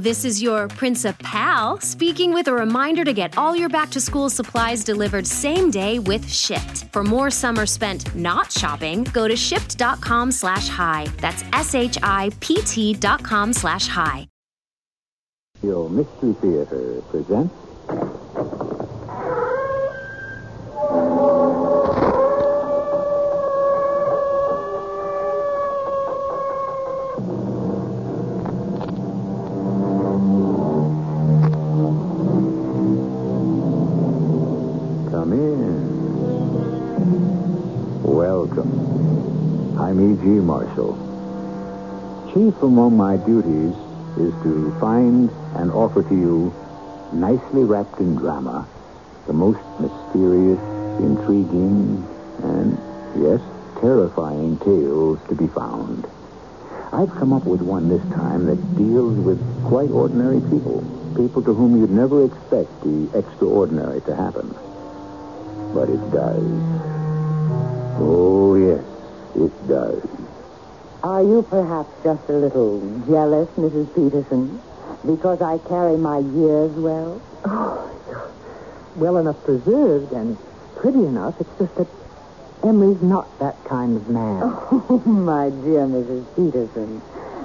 This is your Principal speaking with a reminder to get all your back to school supplies delivered same day with Shipt. For more summer spent not shopping, go to shipt.com slash hi. That's S H I P T dot com slash hi. Your Mystery Theater presents. Among my duties is to find and offer to you, nicely wrapped in drama, the most mysterious, intriguing, and, yes, terrifying tales to be found. I've come up with one this time that deals with quite ordinary people, people to whom you'd never expect the extraordinary to happen. But it does. Oh, yes, it does. Are you perhaps just a little jealous, Mrs. Peterson, because I carry my years well? Oh, well enough preserved and pretty enough. It's just that Emery's not that kind of man. Oh, my dear Mrs. Peterson,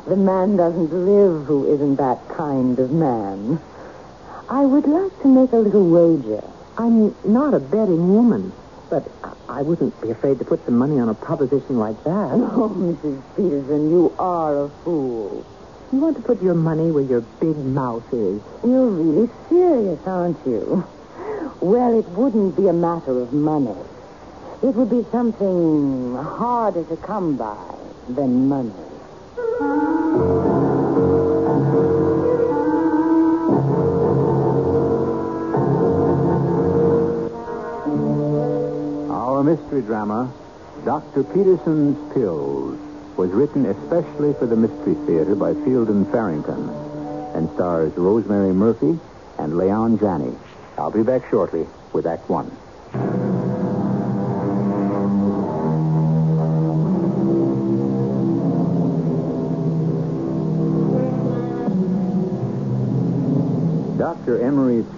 the man doesn't live who isn't that kind of man. I would like to make a little wager. I'm not a betting woman, but I- wouldn't be afraid to put some money on a proposition like that. Oh, Mrs. Peterson, you are a fool. You want to put your money where your big mouth is. You're really serious, aren't you? Well, it wouldn't be a matter of money. It would be something harder to come by than money. Mystery drama, Dr. Peterson's Pills, was written especially for the Mystery Theater by Fielden Farrington and stars Rosemary Murphy and Leon Janney. I'll be back shortly with Act One.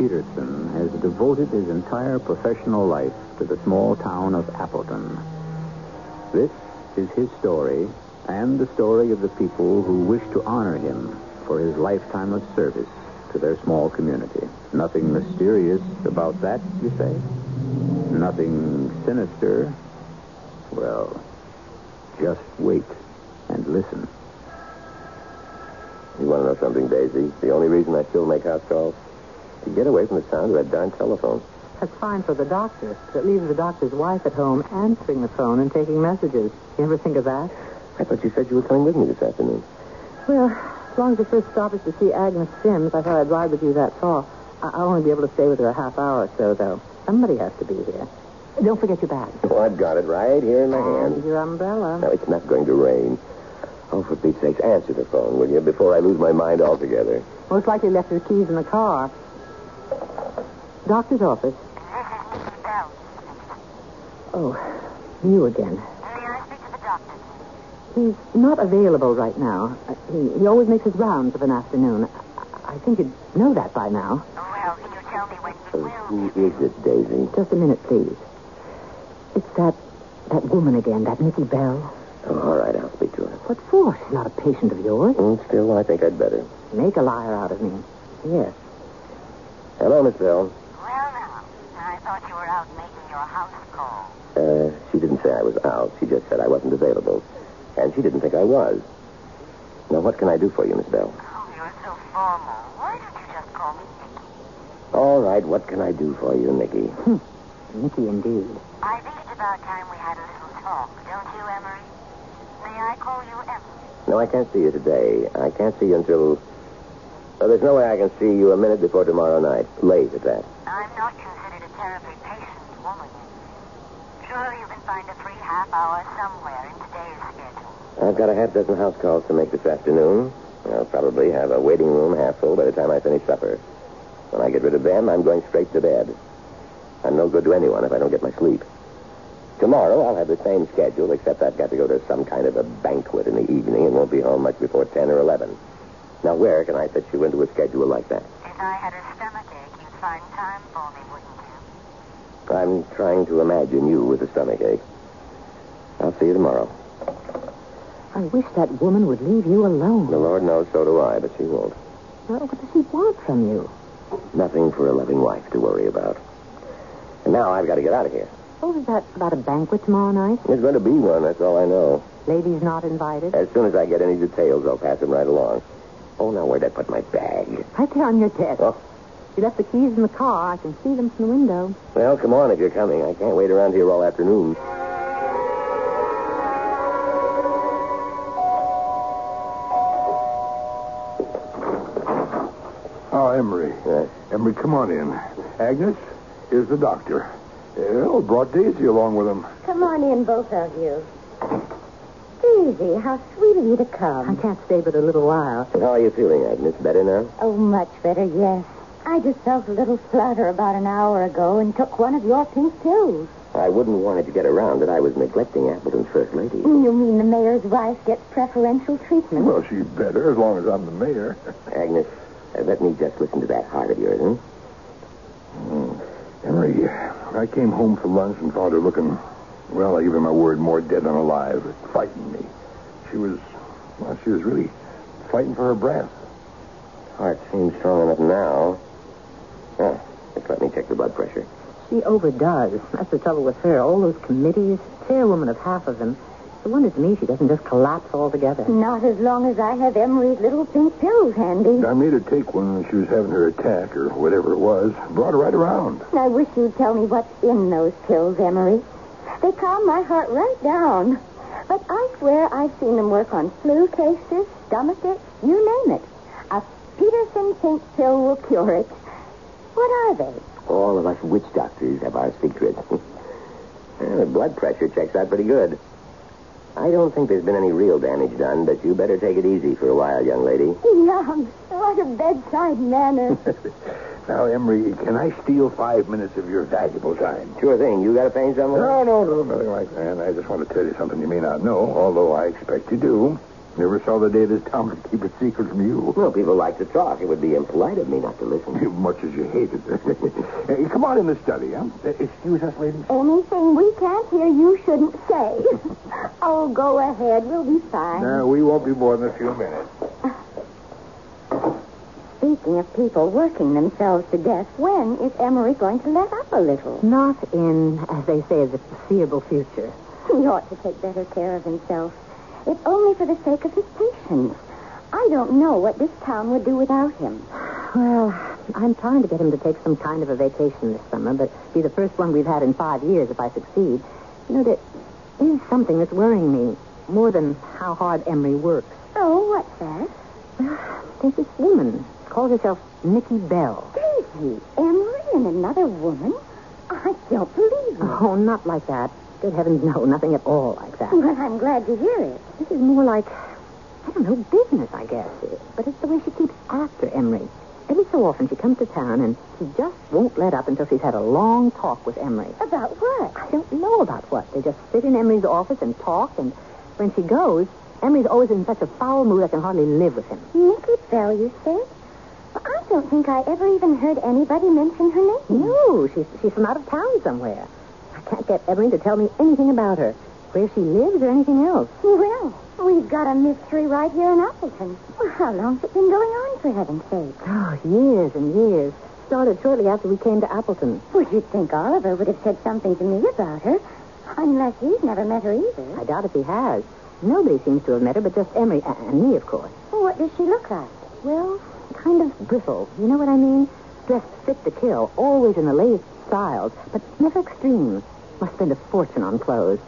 Peterson has devoted his entire professional life to the small town of Appleton. This is his story and the story of the people who wish to honor him for his lifetime of service to their small community. Nothing mysterious about that, you say? Nothing sinister? Well, just wait and listen. You want to know something, Daisy? The only reason I still make house calls? To get away from the sound of that darn telephone. That's fine for the doctor. but It leaves the doctor's wife at home answering the phone and taking messages. You ever think of that? I thought you said you were coming with me this afternoon. Well, as long as the first stop is to see Agnes Sims, I thought I'd ride with you that far. I- I'll only be able to stay with her a half hour or so, though. Somebody has to be here. Don't forget your bag. Oh, I've got it right here in my And hand. your umbrella. Now, it's not going to rain. Oh, for Pete's sake, answer the phone, will you, before I lose my mind altogether. Most likely left his keys in the car. Doctor's office. This is Mrs. Bell. Oh, you again. May I speak to the doctor? He's not available right now. Uh, He, he always makes his rounds of an afternoon. I, I think you'd know that by now. Well, can you tell me when he Uh, will? who is it, Daisy? Just a minute, please. It's that that woman again, that Nikki Bell. Oh, all right, I'll speak to her. What for? She's not a patient of yours. Mm, still, I think I'd better. Make a liar out of me. Yes. Hello, Miss Bell. Well, now, I thought you were out making your house call. Uh, she didn't say I was out. She just said I wasn't available. And she didn't think I was. Now, what can I do for you, Miss Bell? Oh, you're so formal. Why don't you just call me Nicky? All right, what can I do for you, Nicky? Nikki, indeed. I think it's about time we had a little talk, don't you, Emery? May I call you Emery? No, I can't see you today. I can't see you until. Well, there's no way I can see you a minute before tomorrow night. Late at that. I'm not considered a terribly patient woman. Surely you can find a free half hour somewhere in today's schedule. I've got a half dozen house calls to make this afternoon. I'll probably have a waiting room half full by the time I finish supper. When I get rid of them, I'm going straight to bed. I'm no good to anyone if I don't get my sleep. Tomorrow, I'll have the same schedule, except I've got to go to some kind of a banquet in the evening and won't be home much before 10 or 11. Now, where can I fit you into a schedule like that? If I had a stomachache, you'd find time for me, wouldn't you? I'm trying to imagine you with a stomach ache. I'll see you tomorrow. I wish that woman would leave you alone. The Lord knows so do I, but she won't. Well, what does she want from you? Nothing for a loving wife to worry about. And now I've got to get out of here. Oh, is that about a banquet tomorrow night? There's going to be one, that's all I know. Ladies not invited? As soon as I get any details, I'll pass them right along. Oh, now where'd I put my bag? Right there on your desk. Oh, You left the keys in the car. I can see them from the window. well, come on if you're coming. I can't wait around here all afternoon. Oh, Emery. Yes. Emery, come on in. Agnes, here's the doctor. Oh, brought Daisy along with him. Come on in, both of you. Daisy, how sweet of you to come. I can't stay but a little while. And how are you feeling, Agnes? Better now? Oh, much better, yes. I just felt a little flutter about an hour ago and took one of your pink pills. I wouldn't want it to get around that I was neglecting Appleton's first lady. You mean the mayor's wife gets preferential treatment? Well, she's better as long as I'm the mayor. Agnes, uh, let me just listen to that heart of yours, huh? Emery, I came home for lunch and found her looking, well, I give her my word, more dead than alive, fighting me. She was, well, she was really fighting for her breath. Heart seems strong enough now. Huh. Just let me check the blood pressure. She overdoes. That's the trouble with her. All those committees, chairwoman of half of them. It's a wonder to me she doesn't just collapse altogether. Not as long as I have Emery's little pink pills handy. I made her take one when she was having her attack or whatever it was. Brought her right around. I wish you'd tell me what's in those pills, Emery. They calm my heart right down. But I swear I've seen them work on flu cases, stomach aches, you name it. A Peterson pink pill will cure it. What are they? All of us witch doctors have our secrets. Well, the blood pressure checks out pretty good. I don't think there's been any real damage done, but you better take it easy for a while, young lady. Yum. What a bedside manner. Now, Emery, can I steal five minutes of your valuable time? Sure thing. You got to paint somewhere? No, no, no, nothing like that. I just want to tell you something you may not know, although I expect you do. Never saw the day this town would keep a secret from you. Well, people like to talk. It would be impolite of me not to listen. Much as you hate it. Hey, come on in the study, huh? Uh, Excuse us, ladies. Anything we can't hear you shouldn't say. oh, go ahead. We'll be fine. No, we won't be more than a few minutes. Speaking of people working themselves to death, when is Emery going to let up a little? Not in, as they say, the foreseeable future. He ought to take better care of himself. If only for the sake of his patients. I don't know what this town would do without him. Well, I'm trying to get him to take some kind of a vacation this summer, but be the first one we've had in five years if I succeed. You know, there is something that's worrying me more than how hard Emery works. Oh, what's that? Well, There's this woman, calls herself Nikki Bell. Daisy, Emery and another woman? I don't believe it. Oh, not like that. Good heavens, no, nothing at all like that. Well, I'm glad to hear it. This is more like, I don't know, business, I guess. But it's the way she keeps after Emery. Every so often she comes to town and she just won't let up until she's had a long talk with Emery. About what? I don't know about what. They just sit in Emery's office and talk, and when she goes, Emery's always in such a foul mood I can hardly live with him. Nikki Bell, you said? Well, I don't think I ever even heard anybody mention her name. No, she's, she's from out of town somewhere. I can't get Emery to tell me anything about her, where she lives or anything else. Well, we've got a mystery right here in Appleton. Well, how long's it been going on, for heaven's sake? Oh, years and years. Started shortly after we came to Appleton. Well, you'd think Oliver would have said something to me about her. Unless he's never met her either. I doubt if he has. Nobody seems to have met her but just Emery and me, of course. What does she look like? Well, kind of bristle. You know what I mean? Dressed fit to kill, always in the latest styles, but never extreme. Must spend a fortune on clothes.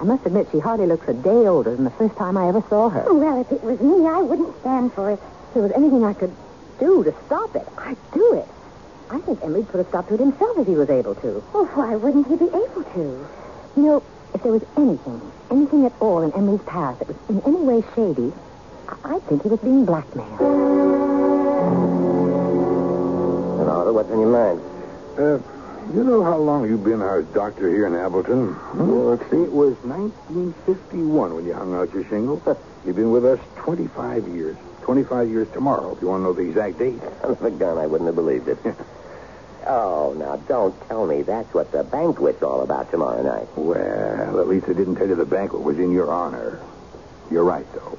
I must admit she hardly looks a day older than the first time I ever saw her. Well, if it was me, I wouldn't stand for it. If there was anything I could do to stop it, I'd do it. I think Emery'd put a stop to it himself if he was able to. Oh, why wouldn't he be able to? You know, if there was anything, anything at all in Emery's past that was in any way shady, I- I'd think he was being blackmailed. Oliver, what's on your mind? Uh, you know how long you've been our doctor here in Appleton? Hmm? Let's see, it was 1951 when you hung out your shingle. You've been with us 25 years. 25 years tomorrow, if you want to know the exact date. Son of a gun, I wouldn't have believed it. oh, now don't tell me that's what the banquet's all about tomorrow night. Well, at least I didn't tell you the banquet was in your honor. You're right, though.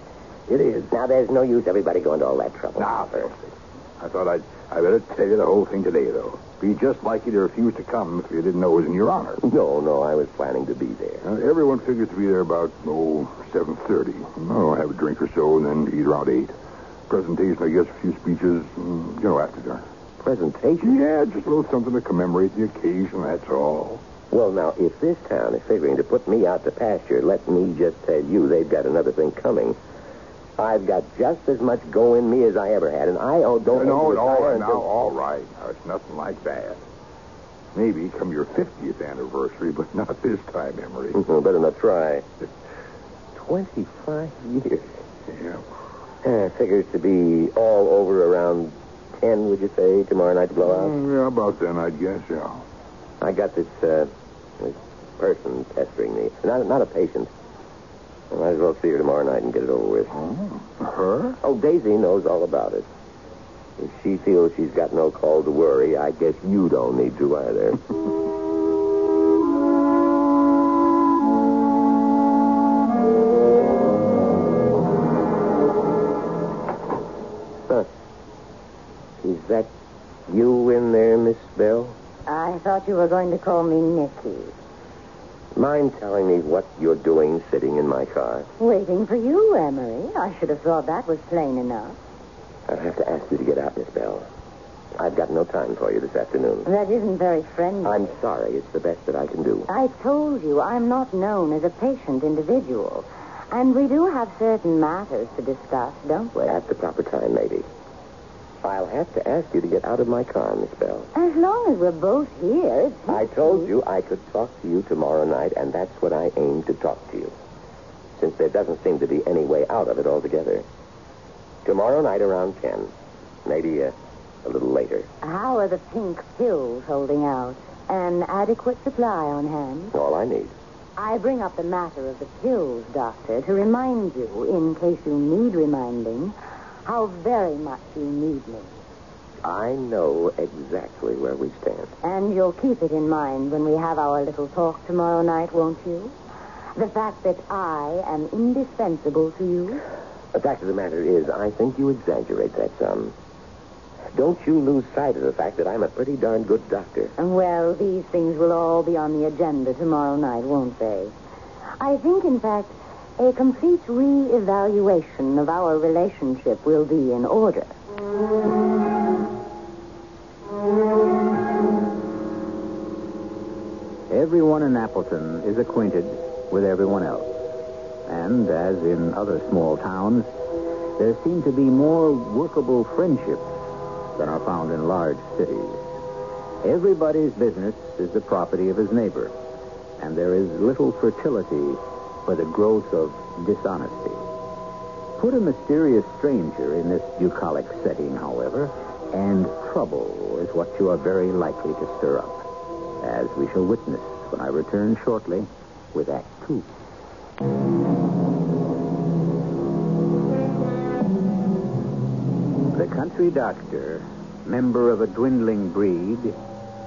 It is. Now, there's no use everybody going to all that trouble. Now. I thought I'd I better tell you the whole thing today, though. Be just like you to refuse to come if you didn't know it was in your honor. No, no, I was planning to be there. Uh, everyone figures to be there about, oh, 7.30. Oh, have a drink or so, and then eat around 8. Presentation, I guess, a few speeches, you know, after dinner. Presentation? Yeah, just a little something to commemorate the occasion, that's all. Well, now, if this town is figuring to put me out to pasture, let me just tell you they've got another thing coming. I've got just as much go in me as I ever had, and I don't... No, no, until- now, all right. Now, it's nothing like that. Maybe come your 50th anniversary, but not this time, Emery. Better not try. 25 years. yeah. Uh, figures to be all over around 10, would you say, tomorrow night to blow out? Mm, yeah, about then, I'd guess, yeah. I got this, uh, this person pestering me. Not, not a patient. I might as well see her tomorrow night and get it over with. Oh, her? Oh, Daisy knows all about it. If she feels she's got no call to worry, I guess you don't need to either. huh. Is that you in there, Miss Bell? I thought you were going to call me Nicky. Mind telling me what you're doing sitting in my car? Waiting for you, Emery. I should have thought that was plain enough. I'll have to ask you to get out, Miss Bell. I've got no time for you this afternoon. That isn't very friendly. I'm sorry. It's the best that I can do. I told you I'm not known as a patient individual. And we do have certain matters to discuss, don't we? At the proper time, maybe. I'll have to ask you to get out of my car, Miss Bell. As long as we're both here. it's- I told you I could talk to you tomorrow night, and that's what I aim to talk to you. Since there doesn't seem to be any way out of it altogether. Tomorrow night around 10. Maybe uh, a little later. How are the pink pills holding out? An adequate supply on hand? All I need. I bring up the matter of the pills, Doctor, to remind you, in case you need reminding, how very much you need me. I know exactly where we stand. And you'll keep it in mind when we have our little talk tomorrow night, won't you? The fact that I am indispensable to you? The fact of the matter is, I think you exaggerate that some. Don't you lose sight of the fact that I'm a pretty darn good doctor. And Well, these things will all be on the agenda tomorrow night, won't they? I think, in fact, a complete re-evaluation of our relationship will be in order. Everyone in Appleton is acquainted with everyone else. And as in other small towns, there seem to be more workable friendships than are found in large cities. Everybody's business is the property of his neighbor, and there is little fertility for the growth of dishonesty. Put a mysterious stranger in this bucolic setting, however, and trouble is what you are very likely to stir up, as we shall witness when I return shortly with Act Two. The country doctor, member of a dwindling breed,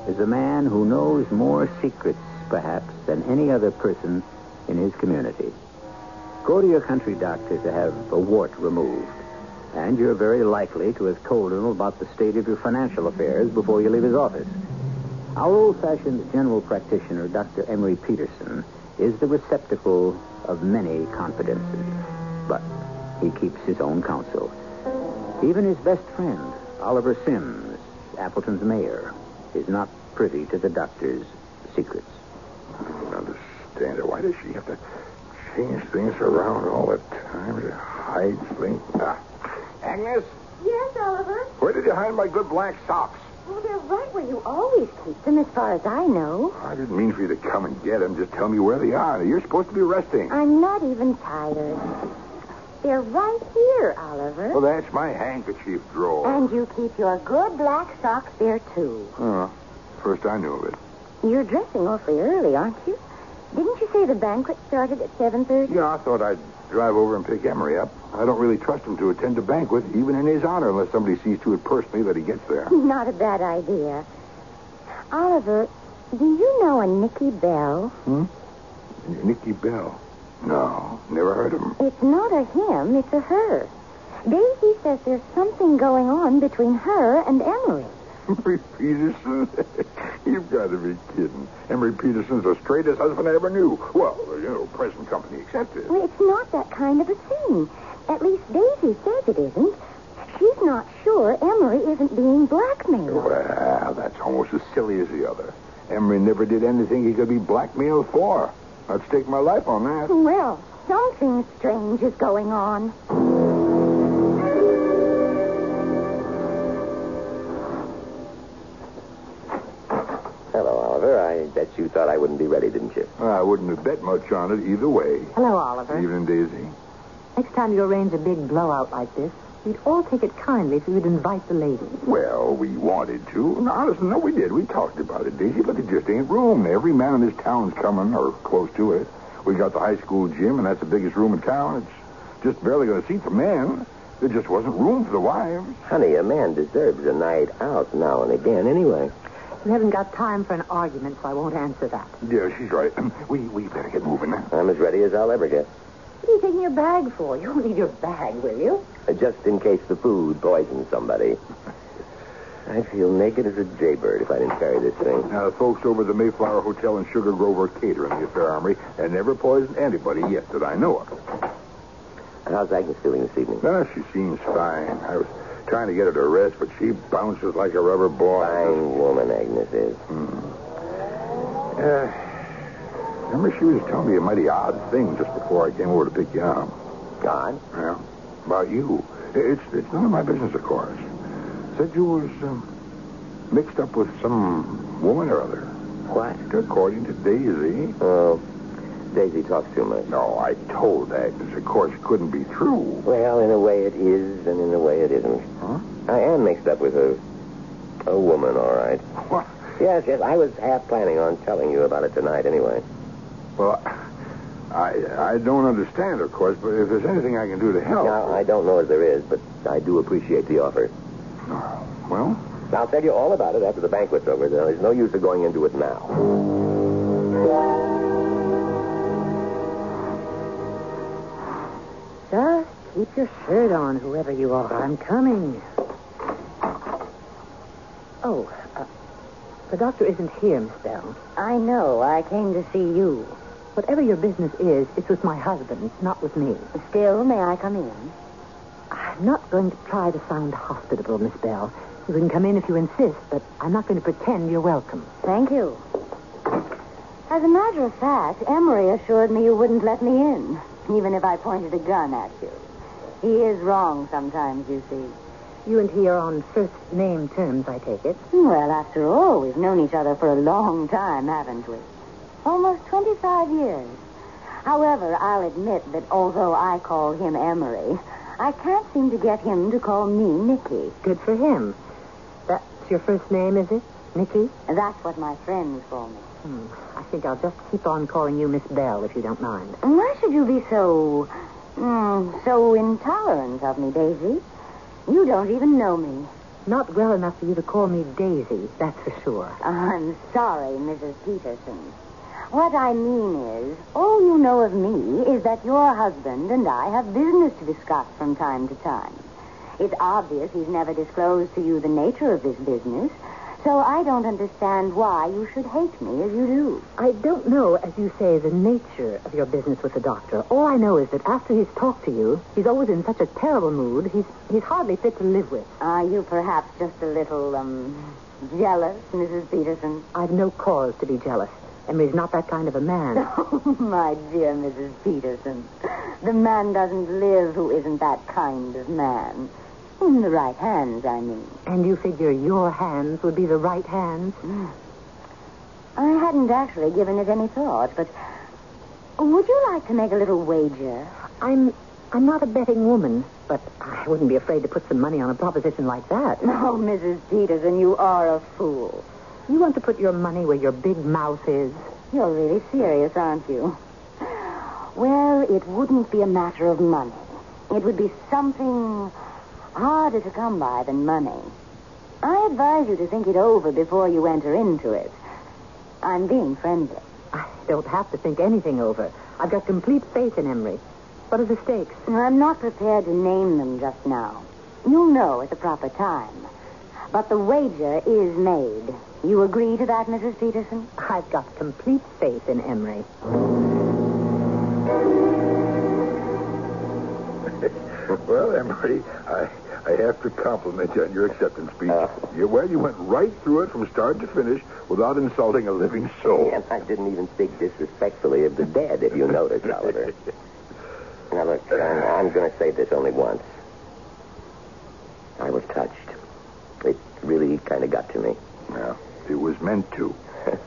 is a man who knows more secrets, perhaps, than any other person in his community. Go to your country doctor to have a wart removed, and you're very likely to have told him about the state of your financial affairs before you leave his office. Our old-fashioned general practitioner, Dr. Emery Peterson, is the receptacle of many confidences, but he keeps his own counsel. Even his best friend, Oliver Sims, Appleton's mayor, is not privy to the doctor's secrets. I don't understand it. Why does she have to change things around all the time to hide things? Ah. Agnes, Yes, Oliver. where did you hide my good black socks? Well, they're right where you always keep them, as far as I know. I didn't mean for you to come and get them. Just tell me where they are. You're supposed to be resting. I'm not even tired. They're right here, Oliver. Well, that's my handkerchief drawer. And you keep your good black socks there, too. Oh, first I knew of it. You're dressing awfully early, aren't you? Didn't you say the banquet started at 7.30? Yeah, I thought I'd drive over and pick Emery up. I don't really trust him to attend a banquet, even in his honor, unless somebody sees to it personally that he gets there. Not a bad idea. Oliver, do you know a Nicky Bell? Hmm? Nicky Bell. No, never heard of him. It's not a him, it's a her. Daisy says there's something going on between her and Emery. Emery Peterson? You've got to be kidding. Emery Peterson's the straightest husband I ever knew. Well, you know, present company accepted. Well, it's not that kind of a thing. At least Daisy says it isn't. She's not sure Emery isn't being blackmailed. Well, that's almost as silly as the other. Emery never did anything he could be blackmailed for. I'd stake my life on that. Well, something strange is going on. Bet you thought I wouldn't be ready, didn't you? I wouldn't have bet much on it either way. Hello, Oliver. Evening, Daisy. Next time you arrange a big blowout like this, we'd all take it kindly if you would invite the ladies. Well, we wanted to. No, honestly, no, we did. We talked about it, Daisy, but it just ain't room. Every man in this town's coming, or close to it. We got the high school gym, and that's the biggest room in town. It's just barely going to seat the men. There just wasn't room for the wives. Honey, a man deserves a night out now and again anyway. You haven't got time for an argument, so I won't answer that. Yeah, she's right. We we better get moving. I'm as ready as I'll ever get. What are you taking your bag for? You won't need your bag, will you? Uh, Just in case the food poisons somebody. I'd feel naked as a jaybird if I didn't carry this thing. Now, the folks over at the Mayflower Hotel in Sugar Grove are catering the affair, Emery, and never poisoned anybody yet that I know of. How's Agnes feeling this evening? No, she seems fine. I was trying to get her to rest, but she bounces like a rubber ball. Fine woman, Agnes is. Hmm. Uh, remember, she was telling me a mighty odd thing just before I came over to pick you up. God? Yeah, about you. It's it's none of my business, of course. Said you was um, mixed up with some woman or other. What? According to Daisy. Oh, Daisy talks too much. No, I told Agnes, of course, it couldn't be true. Well, in a way it is, and in a way it isn't. Huh? I am mixed up with a, a woman, all right. What? Yes, yes, I was half planning on telling you about it tonight anyway. Well, I I don't understand, of course, but if there's anything I can do to help. Now, I don't know if there is, but I do appreciate the offer. Well, I'll tell you all about it after the banquet's over. Though. There's no use of going into it now. Keep your shirt on, whoever you are. I'm coming. Oh, uh, the doctor isn't here, Miss Bell. I know. I came to see you. Whatever your business is, it's with my husband, not with me. Still, may I come in? I'm not going to try to sound hospitable, Miss Bell. You can come in if you insist, but I'm not going to pretend you're welcome. Thank you. As a matter of fact, Emery assured me you wouldn't let me in, even if I pointed a gun at you. He is wrong sometimes, you see. You and he are on first name terms, I take it. Well, after all, we've known each other for a long time, haven't we? Almost 25 years. However, I'll admit that although I call him Emery, I can't seem to get him to call me Nicky. Good for him. That's your first name, is it? Nicky? That's what my friends call me. Hmm. I think I'll just keep on calling you Miss Bell, if you don't mind. Why should you be so, mm, so intolerant of me, Daisy? You don't even know me. Not well enough for you to call me Daisy, that's for sure. I'm sorry, Mrs. Peterson. What I mean is, all you know of me is that your husband and I have business to discuss from time to time. It's obvious he's never disclosed to you the nature of this business, so I don't understand why you should hate me as you do. I don't know, as you say, the nature of your business with the doctor. All I know is that after he's talked to you, he's always in such a terrible mood, he's, he's hardly fit to live with. Are you perhaps just a little, um, jealous, Mrs. Peterson? I've no cause to be jealous. Emery's not that kind of a man. Oh, my dear Mrs. Peterson. The man doesn't live who isn't that kind of man. In the right hands, I mean. And you figure your hands would be the right hands? Hmm. I hadn't actually given it any thought, but would you like to make a little wager? I'm I'm not a betting woman, but I wouldn't be afraid to put some money on a proposition like that. Oh, Mrs. Peterson, you are a fool. You want to put your money where your big mouth is? You're really serious, aren't you? Well, it wouldn't be a matter of money. It would be something harder to come by than money. I advise you to think it over before you enter into it. I'm being friendly. I don't have to think anything over. I've got complete faith in Emery. What are the stakes? I'm not prepared to name them just now. You'll know at the proper time. But the wager is made. You agree to that, Mrs. Peterson? I've got complete faith in Emery. Well, Emery, I, I have to compliment you on your acceptance speech. Uh. you, well, you went right through it from start to finish without insulting a living soul. And I didn't even speak disrespectfully of the dead, if you notice, Oliver. Now, look, I'm, I'm going to say this only once. I was touched. It really kind of got to me. Yeah, it was meant to.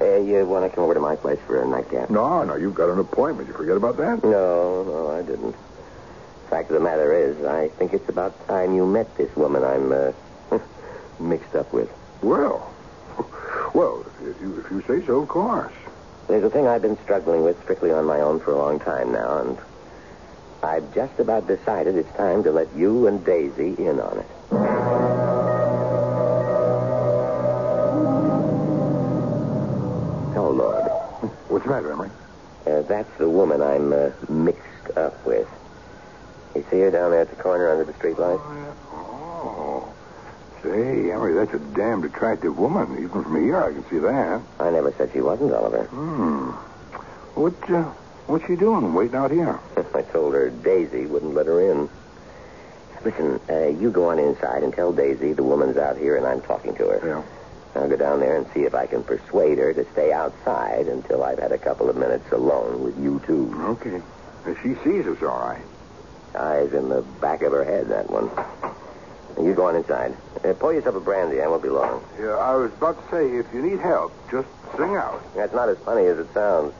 Hey, you want to come over to my place for a nightcap? No, no, you've got an appointment. You forget about that? No, no, I didn't. Fact of the matter is, I think it's about time you met this woman I'm uh, mixed up with. Well, well, if you, if you say so, of course. There's a thing I've been struggling with strictly on my own for a long time now, and I've just about decided it's time to let you and Daisy in on it. Oh, Lord. What's the matter, Emery? Uh, that's the woman I'm uh, mixed up with. You see her down there at the corner under the streetlight? Oh. Say, Emery, that's a damned attractive woman. Even from here, I can see that. I never said she wasn't, Oliver. Hmm. What, uh, what's she doing waiting out here? I told her Daisy wouldn't let her in. Listen, uh, you go on inside and tell Daisy the woman's out here and I'm talking to her. Yeah. I'll go down there and see if I can persuade her to stay outside until I've had a couple of minutes alone with you two. Okay. Uh, She sees us all right. Eyes in the back of her head, that one. You go on inside. Uh, pour yourself a brandy. I won't be long. Yeah, I was about to say, if you need help, just sing out. That's not as funny as it sounds.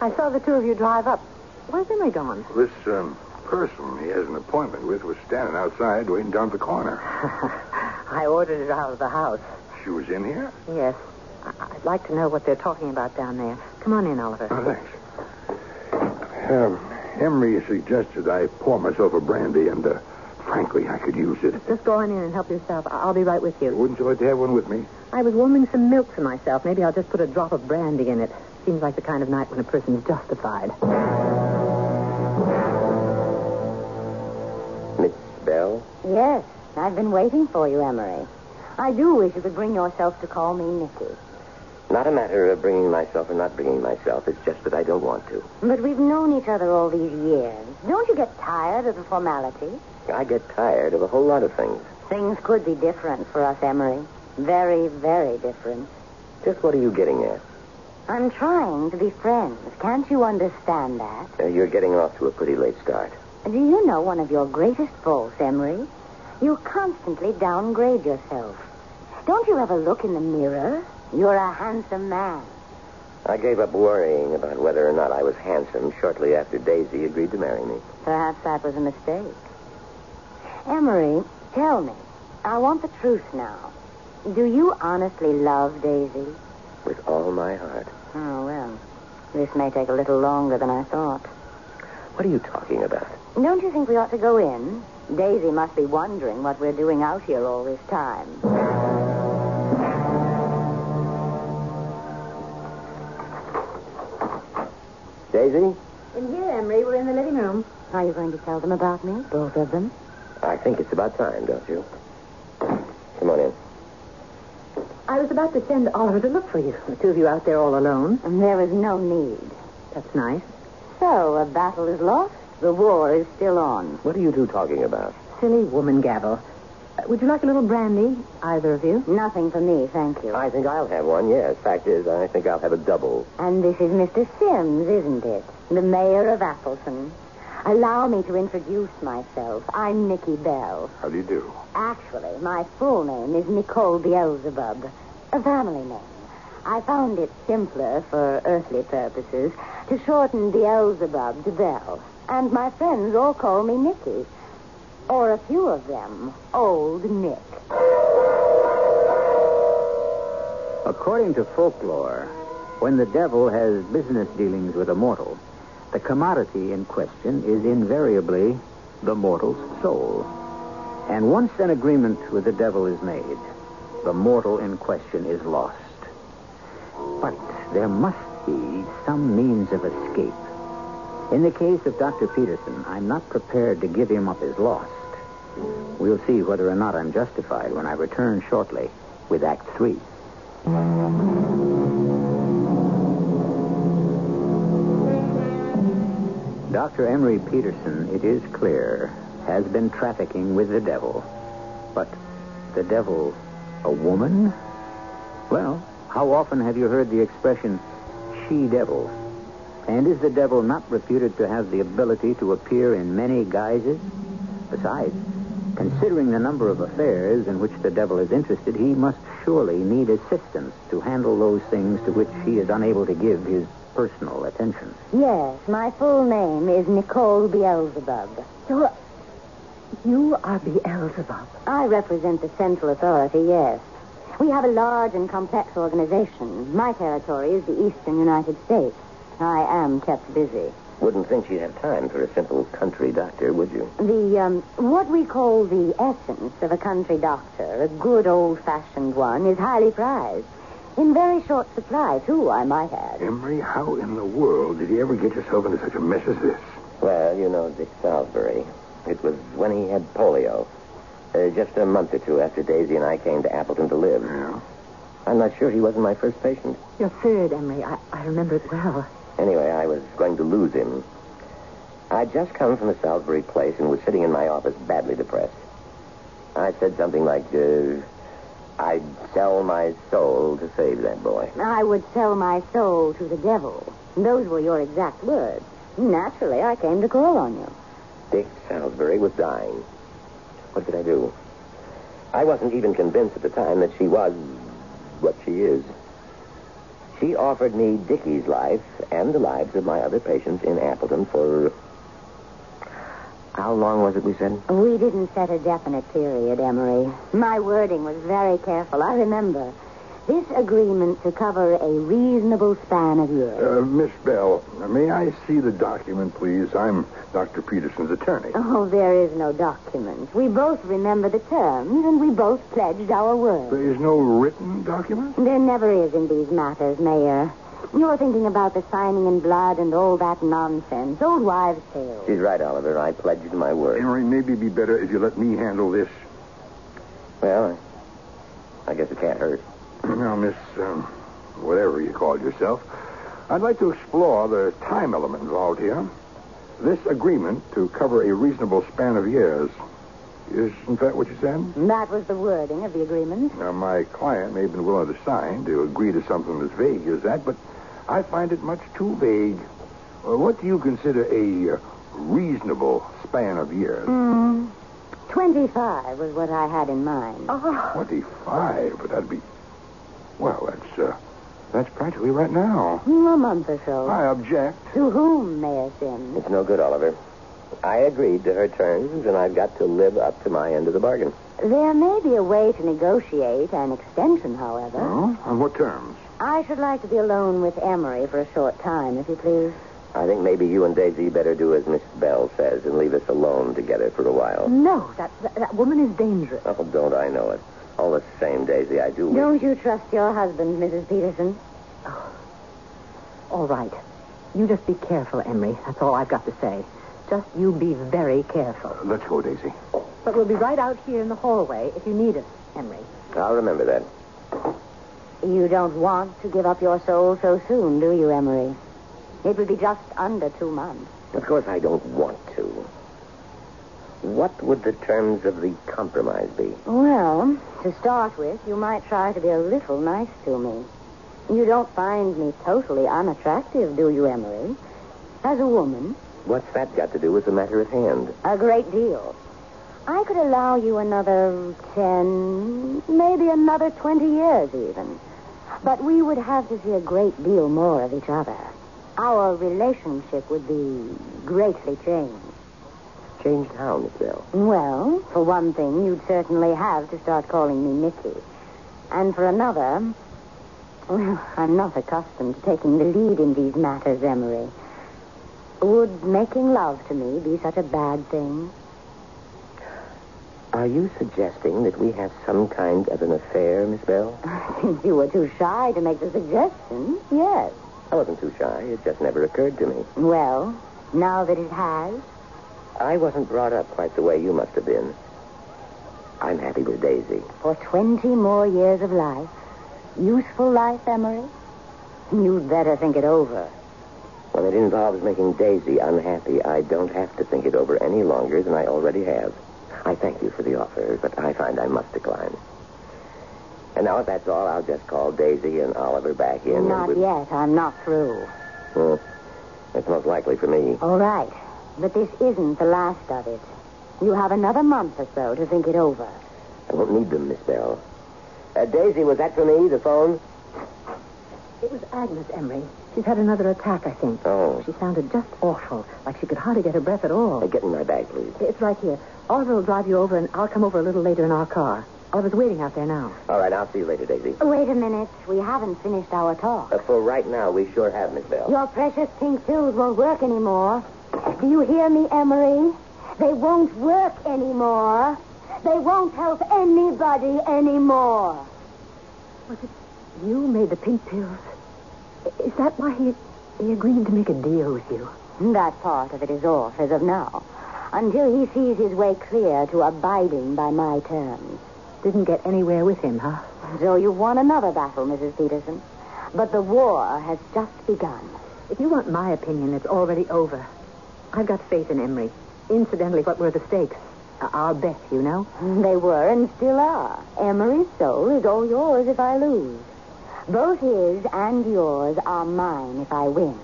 I saw the two of you drive up. Where's Emery gone? This um, person he has an appointment with was standing outside waiting down at the corner. I ordered it out of the house. She was in here? Yes. I- I'd like to know what they're talking about down there. Come on in, Oliver. Oh, thanks. Um, Emery suggested I pour myself a brandy, and uh, frankly, I could use it. Just go on in and help yourself. I- I'll be right with you. Wouldn't you like to have one with me? I was warming some milk for myself. Maybe I'll just put a drop of brandy in it. Seems like the kind of night when a person's justified. Miss Bell? Yes, I've been waiting for you, Emery. I do wish you could bring yourself to call me Nicky. Not a matter of bringing myself or not bringing myself. It's just that I don't want to. But we've known each other all these years. Don't you get tired of the formality? I get tired of a whole lot of things. Things could be different for us, Emery. Very, very different. Just what are you getting at? I'm trying to be friends. Can't you understand that? Uh, you're getting off to a pretty late start. Do you know one of your greatest faults, Emery? You constantly downgrade yourself. Don't you ever look in the mirror? You're a handsome man. I gave up worrying about whether or not I was handsome shortly after Daisy agreed to marry me. Perhaps that was a mistake. Emery, tell me. I want the truth now. Do you honestly love Daisy? With all my heart. Oh, well. This may take a little longer than I thought. What are you talking about? Don't you think we ought to go in? Daisy must be wondering what we're doing out here all this time. Daisy? In here, Emery. We're in the living room. Are you going to tell them about me? Both of them? I think it's about time, don't you? Come on in. I was about to send Oliver to look for you. The two of you out there all alone. And there is no need. That's nice. So, a battle is lost. The war is still on. What are you two talking about? Silly woman gabble. Uh, would you like a little brandy, either of you? Nothing for me, thank you. I think I'll have one, yes. Fact is, I think I'll have a double. And this is Mr. Sims, isn't it? The mayor of Appleton. Allow me to introduce myself. I'm Nicky Bell. How do you do? Actually, my full name is Nicole Beelzebub, a family name. I found it simpler for earthly purposes to shorten Beelzebub to Bell. And my friends all call me Nicky. Or a few of them, Old Nick. According to folklore, When the devil has business dealings with a mortal, the commodity in question is invariably the mortal's soul. And once an agreement with the devil is made, the mortal in question is lost. But there must be some means of escape. In the case of Dr. Peterson, I'm not prepared to give him up as lost. We'll see whether or not I'm justified when I return shortly with Act Three. Dr. Emery Peterson, it is clear, has been trafficking with the devil. But the devil, a woman? Well, how often have you heard the expression, she devil? And is the devil not reputed to have the ability to appear in many guises? Besides, considering the number of affairs in which the devil is interested, he must surely need assistance to handle those things to which he is unable to give his personal attention. Yes, my full name is Nicole Beelzebub. You're... You are Beelzebub. I represent the central authority, yes. We have a large and complex organization. My territory is the eastern United States. I am kept busy. Wouldn't think she'd have time for a simple country doctor, would you? The, um, what we call the essence of a country doctor, a good old-fashioned one, is highly prized. In very short supply, too, I might add. Emery, how in the world did you ever get yourself into such a mess as this? Well, you know Dick Salisbury. It was when he had polio. Uh, just a month or two after Daisy and I came to Appleton to live. Yeah. I'm not sure he wasn't my first patient. Your third, Emery. I, I remember it well. Anyway, I was going to lose him. I'd just come from the Salisbury place and was sitting in my office badly depressed. I said something like, uh, I'd sell my soul to save that boy. I would sell my soul to the devil. Those were your exact words. Naturally, I came to call on you. Dick Salisbury was dying. What could I do? I wasn't even convinced at the time that she was what she is. She offered me Dickie's life and the lives of my other patients in Appleton for. How long was it, we said? We didn't set a definite period, Emery. My wording was very careful. I remember. This agreement to cover a reasonable span of years. Uh, Miss Bell, may I see the document, please? I'm Dr. Peterson's attorney. Oh, there is no document. We both remember the terms, and we both pledged our word. There is no written document? There never is in these matters, Mayor. You're thinking about the signing in blood and all that nonsense. Old wives' tales. She's right, Oliver. I pledged my word. Emery, maybe it'd be better if you let me handle this. Well, I guess it can't hurt. Now, Miss, um, whatever you called yourself, I'd like to explore the time element involved here. This agreement to cover a reasonable span of years. Isn't that what you said? That was the wording of the agreement. Now, my client may have been willing to sign to agree to something as vague as that, but I find it much too vague. Uh, what do you consider a uh, reasonable span of years? Mm. Twenty-five was what I had in mind. Oh, 25, but that'd be. Well, that's, uh, that's practically right now. A month or so. I object. To whom, Mayor Sims? It's no good, Oliver. I agreed to her terms, and I've got to live up to my end of the bargain. There may be a way to negotiate an extension, however. Oh? On what terms? I should like to be alone with Emery for a short time, if you please. I think maybe you and Daisy better do as Miss Bell says and leave us alone together for a while. no, that, that, that woman is dangerous. Oh, don't I know it? All the same, Daisy, I do. wish- Don't you trust your husband, Mrs. Peterson? Oh. All right. You just be careful, Emery. That's all I've got to say. Just you be very careful. Uh, let's go, Daisy. But we'll be right out here in the hallway if you need us, Emery. I'll remember that. You don't want to give up your soul so soon, do you, Emery? It would be just under two months. Of course, I don't want to. What would the terms of the compromise be? Well, to start with, you might try to be a little nice to me. You don't find me totally unattractive, do you, Emery? As a woman, What's that got to do with the matter at hand? a great deal. I could allow you another ten, maybe another twenty years even. But we would have to see a great deal more of each other. Our relationship would be greatly changed. Changed how, Miss Bell? Well, for one thing, you'd certainly have to start calling me Nicky. And for another, Well, I'm not accustomed to taking the lead in these matters, Emery. Would making love to me be such a bad thing? Are you suggesting that we have some kind of an affair, Miss Bell? Since you were too shy to make the suggestion, yes. I wasn't too shy. It just never occurred to me. Well, now that it has, I wasn't brought up quite the way you must have been. I'm happy with Daisy. for 20 more years of life, useful life, Emery, you'd better think it over. When it involves making Daisy unhappy, I don't have to think it over any longer than I already have. I thank you for the offer, but I find I must decline. And now, if that's all, I'll just call Daisy and Oliver back in. Not we- yet. I'm not through. Well, That's most likely for me. All right. But this isn't the last of it. You have another month or so to think it over. I won't need them, Miss Bell. Uh, Daisy, was that for me, the phone? It was Agnes Emery. She's had another attack, I think. Oh. She sounded just awful, like she could hardly get her breath at all. Uh, get in my bag, please. It's right here. Oliver will drive you over, and I'll come over a little later in our car. Oliver's waiting out there now. All right, I'll see you later, Daisy. Wait a minute. We haven't finished our talk. Uh, for right now, we sure have, Miss Bell. Your precious pink pills won't work anymore. Do you hear me, Emery? They won't work anymore. They won't help anybody anymore. Was it you made the pink pills? Is that why he, he agreed to make a deal with you? That part of it is off as of now. Until he sees his way clear to abiding by my terms. Didn't get anywhere with him, huh? So you've won another battle, Mrs. Peterson. But the war has just begun. If you want my opinion, it's already over. I've got faith in Emery. Incidentally, what were the stakes? Uh, Our bet, you know? They were and still are. Emery's soul is all yours if I lose. Both his and yours are mine if I win.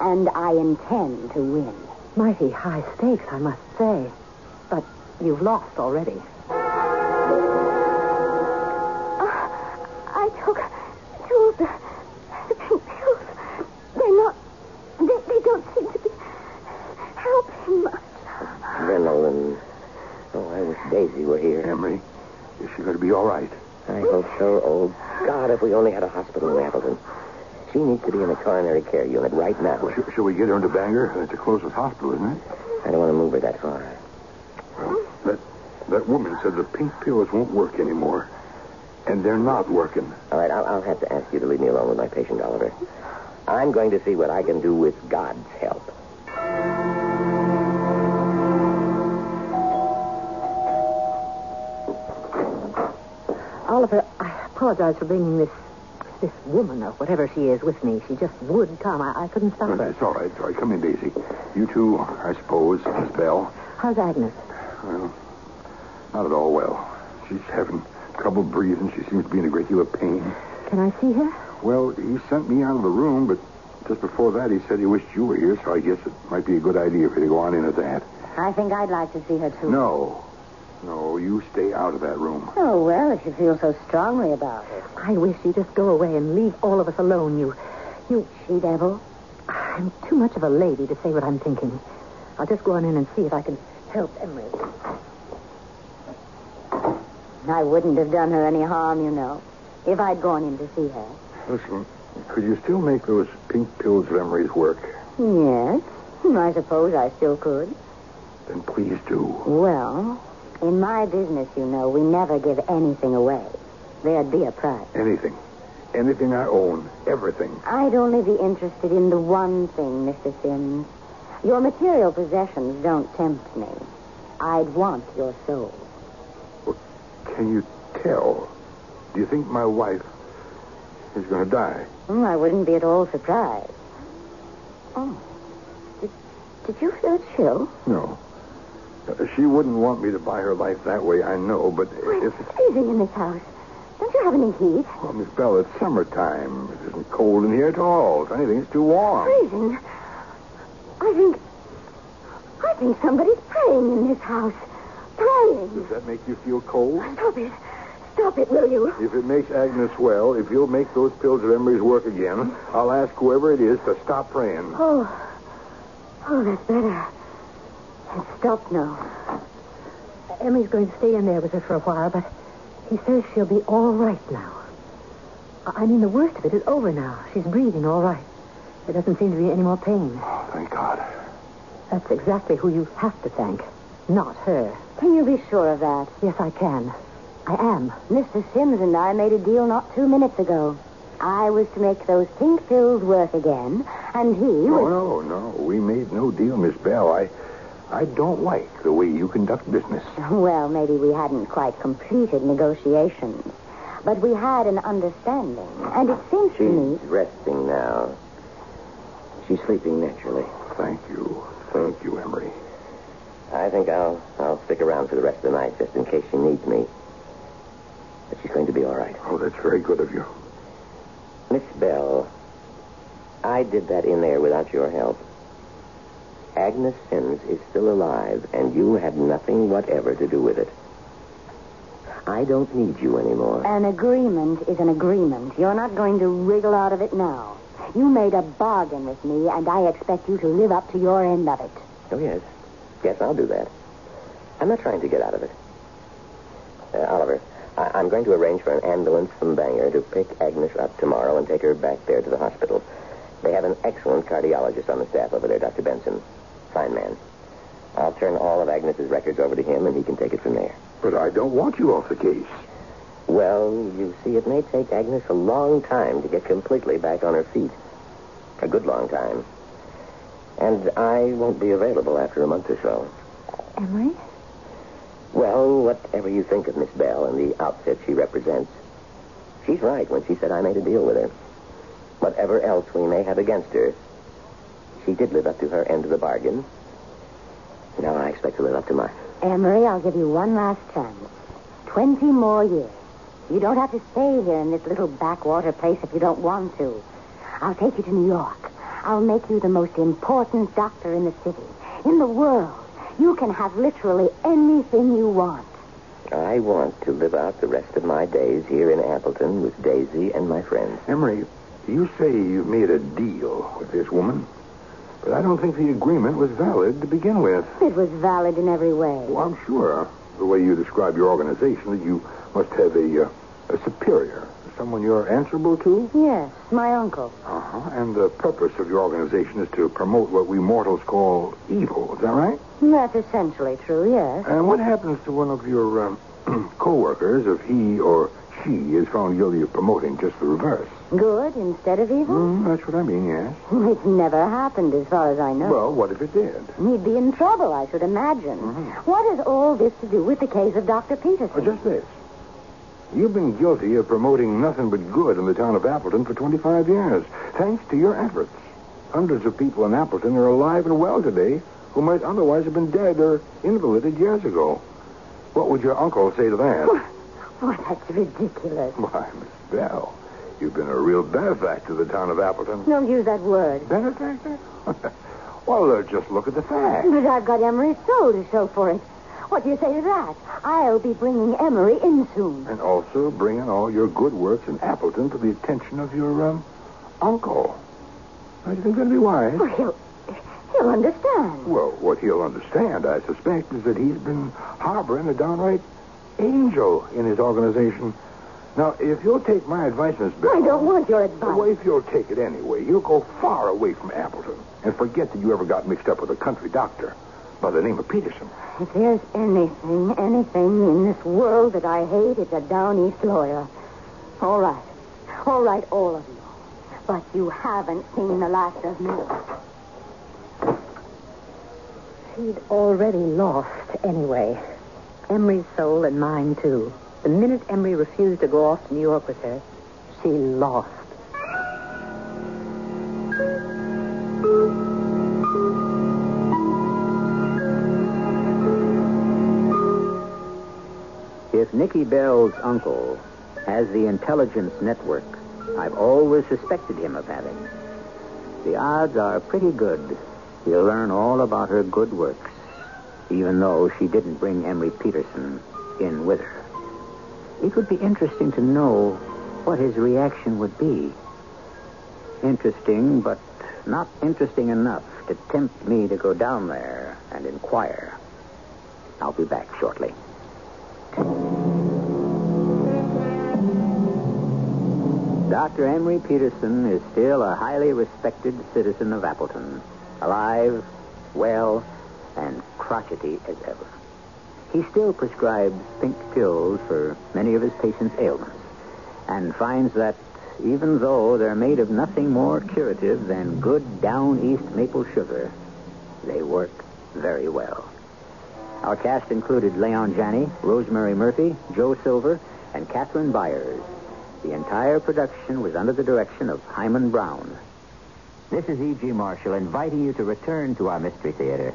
And I intend to win. Mighty high stakes, I must say. But you've lost already. Be all right? I hope so. Oh, God, if we only had a hospital in Appleton. She needs to be in the coronary care unit right now. Well, sh- shall we get her into Bangor? That's the closest hospital, isn't it? I don't want to move her that far. Well, that, that woman said the pink pills won't work anymore. And they're not working. All right, I'll, I'll have to ask you to leave me alone with my patient, Oliver. I'm going to see what I can do with God's help. Oliver, I apologize for bringing this this woman or whatever she is with me. She just would come. I, I couldn't stop her. It's all right. It's all right. Come in, Daisy. You two, I suppose, Miss Bell. How's Agnes? Well, not at all well. She's having trouble breathing. She seems to be in a great deal of pain. Can I see her? Well, he sent me out of the room, but just before that, he said he wished you were here, so I guess it might be a good idea for you to go on in at that. I think I'd like to see her, too. No. No, you stay out of that room. Oh, well, if you feel so strongly about it. I wish you'd just go away and leave all of us alone. You, you, She devil. I'm too much of a lady to say what I'm thinking. I'll just go on in and see if I can help Emery. I wouldn't have done her any harm, you know, if I'd gone in to see her. Listen, could you still make those pink pills of Emery's work? Yes, I suppose I still could. Then please do. Well, in my business, you know, we never give anything away. There'd be a price. Anything. Anything I own. Everything. I'd only be interested in the one thing, Mr. Sims. Your material possessions don't tempt me. I'd want your soul. Can you tell? Do you think my wife is going to die? Hmm, I wouldn't be at all surprised. Oh. Did, did you feel a chill? No. She wouldn't want me to buy her life that way, I know, but if It's freezing in this house. Don't you have any heat? Well, Miss Bell, it's summertime. It isn't cold in here at all. If anything, it's too warm. Freezing? I think. I think somebody's praying in this house. Praying. Does that make you feel cold? Stop it. Stop it, will you? If it makes Agnes well, if you'll make those pills of Emery's work again, I'll ask whoever it is to stop praying. Oh. Oh, that's better. It's stopped now. Emery's going to stay in there with her for a while, but he says she'll be all right now. I I mean, the worst of it is over now. She's breathing all right. There doesn't seem to be any more pain. Oh, thank God. That's exactly who you have to thank, not her. Can you be sure of that? Yes, I can. I am. Mr. Sims and I made a deal not two minutes ago. I was to make those pink pills work again, and he No, was... no, no. We made no deal, Miss Bell. I, I don't like the way you conduct business. Well, maybe we hadn't quite completed negotiations. But we had an understanding. And it seems to me... She's resting now. She's sleeping naturally. Thank you. Thank you, Emery. I think I'll I'll stick around for the rest of the night just in case she needs me. But she's going to be all right. Oh, that's very good of you. Miss Bell, I did that in there without your help. Agnes Sims is still alive, and you had nothing whatever to do with it. I don't need you anymore. An agreement is an agreement. You're not going to wriggle out of it now. You made a bargain with me, and I expect you to live up to your end of it. Oh, yes. Yes, I'll do that. I'm not trying to get out of it. Uh, Oliver, I- I'm going to arrange for an ambulance from Bangor to pick Agnes up tomorrow and take her back there to the hospital. They have an excellent cardiologist on the staff over there, Dr. Benson. Fine man. I'll turn all of Agnes's records over to him, and he can take it from there. But I don't want you off the case. Well, you see, it may take Agnes a long time to get completely back on her feet. A good long time. And I won't be available after a month or so. Emery? Well, whatever you think of Miss Bell and the outfit she represents, she's right when she said I made a deal with her. Whatever else we may have against her, she did live up to her end of the bargain. Now I expect to live up to mine. Emery, I'll give you one last chance. Twenty more years. You don't have to stay here in this little backwater place if you don't want to. I'll take you to New York. I'll make you the most important doctor in the city, in the world. You can have literally anything you want. I want to live out the rest of my days here in Appleton with Daisy and my friends. Emery, you say you made a deal with this woman, but I don't think the agreement was valid to begin with. It was valid in every way. Well, I'm sure, the way you describe your organization, that you must have a, uh, a superior, someone you're answerable to. Yes, my uncle. Uh-huh. And the purpose of your organization is to promote what we mortals call evil. Is that right? That's essentially true, yes. And what happens to one of your um, co-workers if he or she is found guilty of promoting just the reverse? Good instead of evil? Mm, that's what I mean, yes. It's never happened as far as I know. Well, what if it did? He'd be in trouble, I should imagine. What has all this to do with the case of Dr. Peterson? Or just this. You've been guilty of promoting nothing but good in the town of Appleton for 25 years, thanks to your efforts. Hundreds of people in Appleton are alive and well today who might otherwise have been dead or invalided years ago. What would your uncle say to that? Oh, that's ridiculous. Why, Miss Bell, you've been a real benefactor to the town of Appleton. Don't use that word. Benefactor? well, uh, just look at the facts. But I've got Emery's soul to show for it. What do you say to that? I'll be bringing Emery in soon. And also bringing all your good works in Appleton to the attention of your um, uncle. You think that'd be wise? Well, he'll, he'll understand. Well, what he'll understand, I suspect, is that he's been harboring a downright angel in his organization. Now, if you'll take my advice, Miss Bell... I don't want your advice. Well, if you'll take it anyway, you'll go far away from Appleton and forget that you ever got mixed up with a country doctor by the name of Peterson. If there's anything, anything in this world that I hate, it's a down east lawyer. All right. All right, all of you. But you haven't seen the last of me. She'd already lost anyway. Emery's soul and mine, too. The minute Emery refused to go off to New York with her, she lost. If Nicky Bell's uncle has the intelligence network I've always suspected him of having, the odds are pretty good he'll learn all about her good works, even though she didn't bring Emery Peterson in with her. It would be interesting to know what his reaction would be. Interesting, but not interesting enough to tempt me to go down there and inquire. I'll be back shortly. Dr. Emery Peterson is still a highly respected citizen of Appleton, alive, well, and crotchety as ever. He still prescribes pink pills for many of his patients' ailments and finds that even though they're made of nothing more curative than good down east maple sugar, they work very well. Our cast included Leon Janney, Rosemary Murphy, Joe Silver, and Catherine Byers. The entire production was under the direction of Himan Brown. This is E.G. Marshall inviting you to return to our Mystery Theater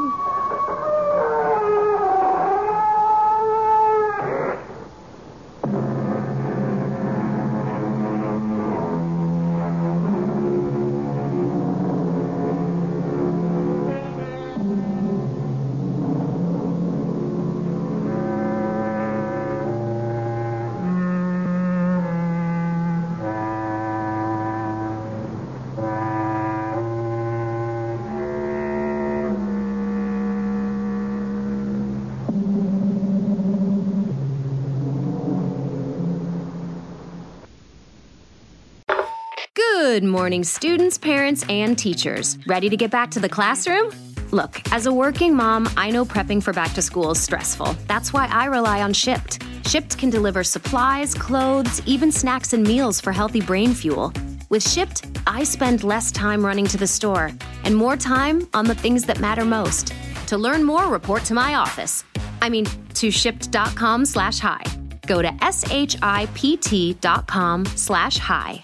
Morning, students, parents, and teachers. Ready to get back to the classroom? Look, as a working mom, I know prepping for back to school is stressful. That's why I rely on Shipt. Shipt can deliver supplies, clothes, even snacks and meals for healthy brain fuel. With Shipt, I spend less time running to the store and more time on the things that matter most. To learn more, report to my office. I mean, to shipt.com slash hi. Go to S-H-I-P-T dot com slash hi.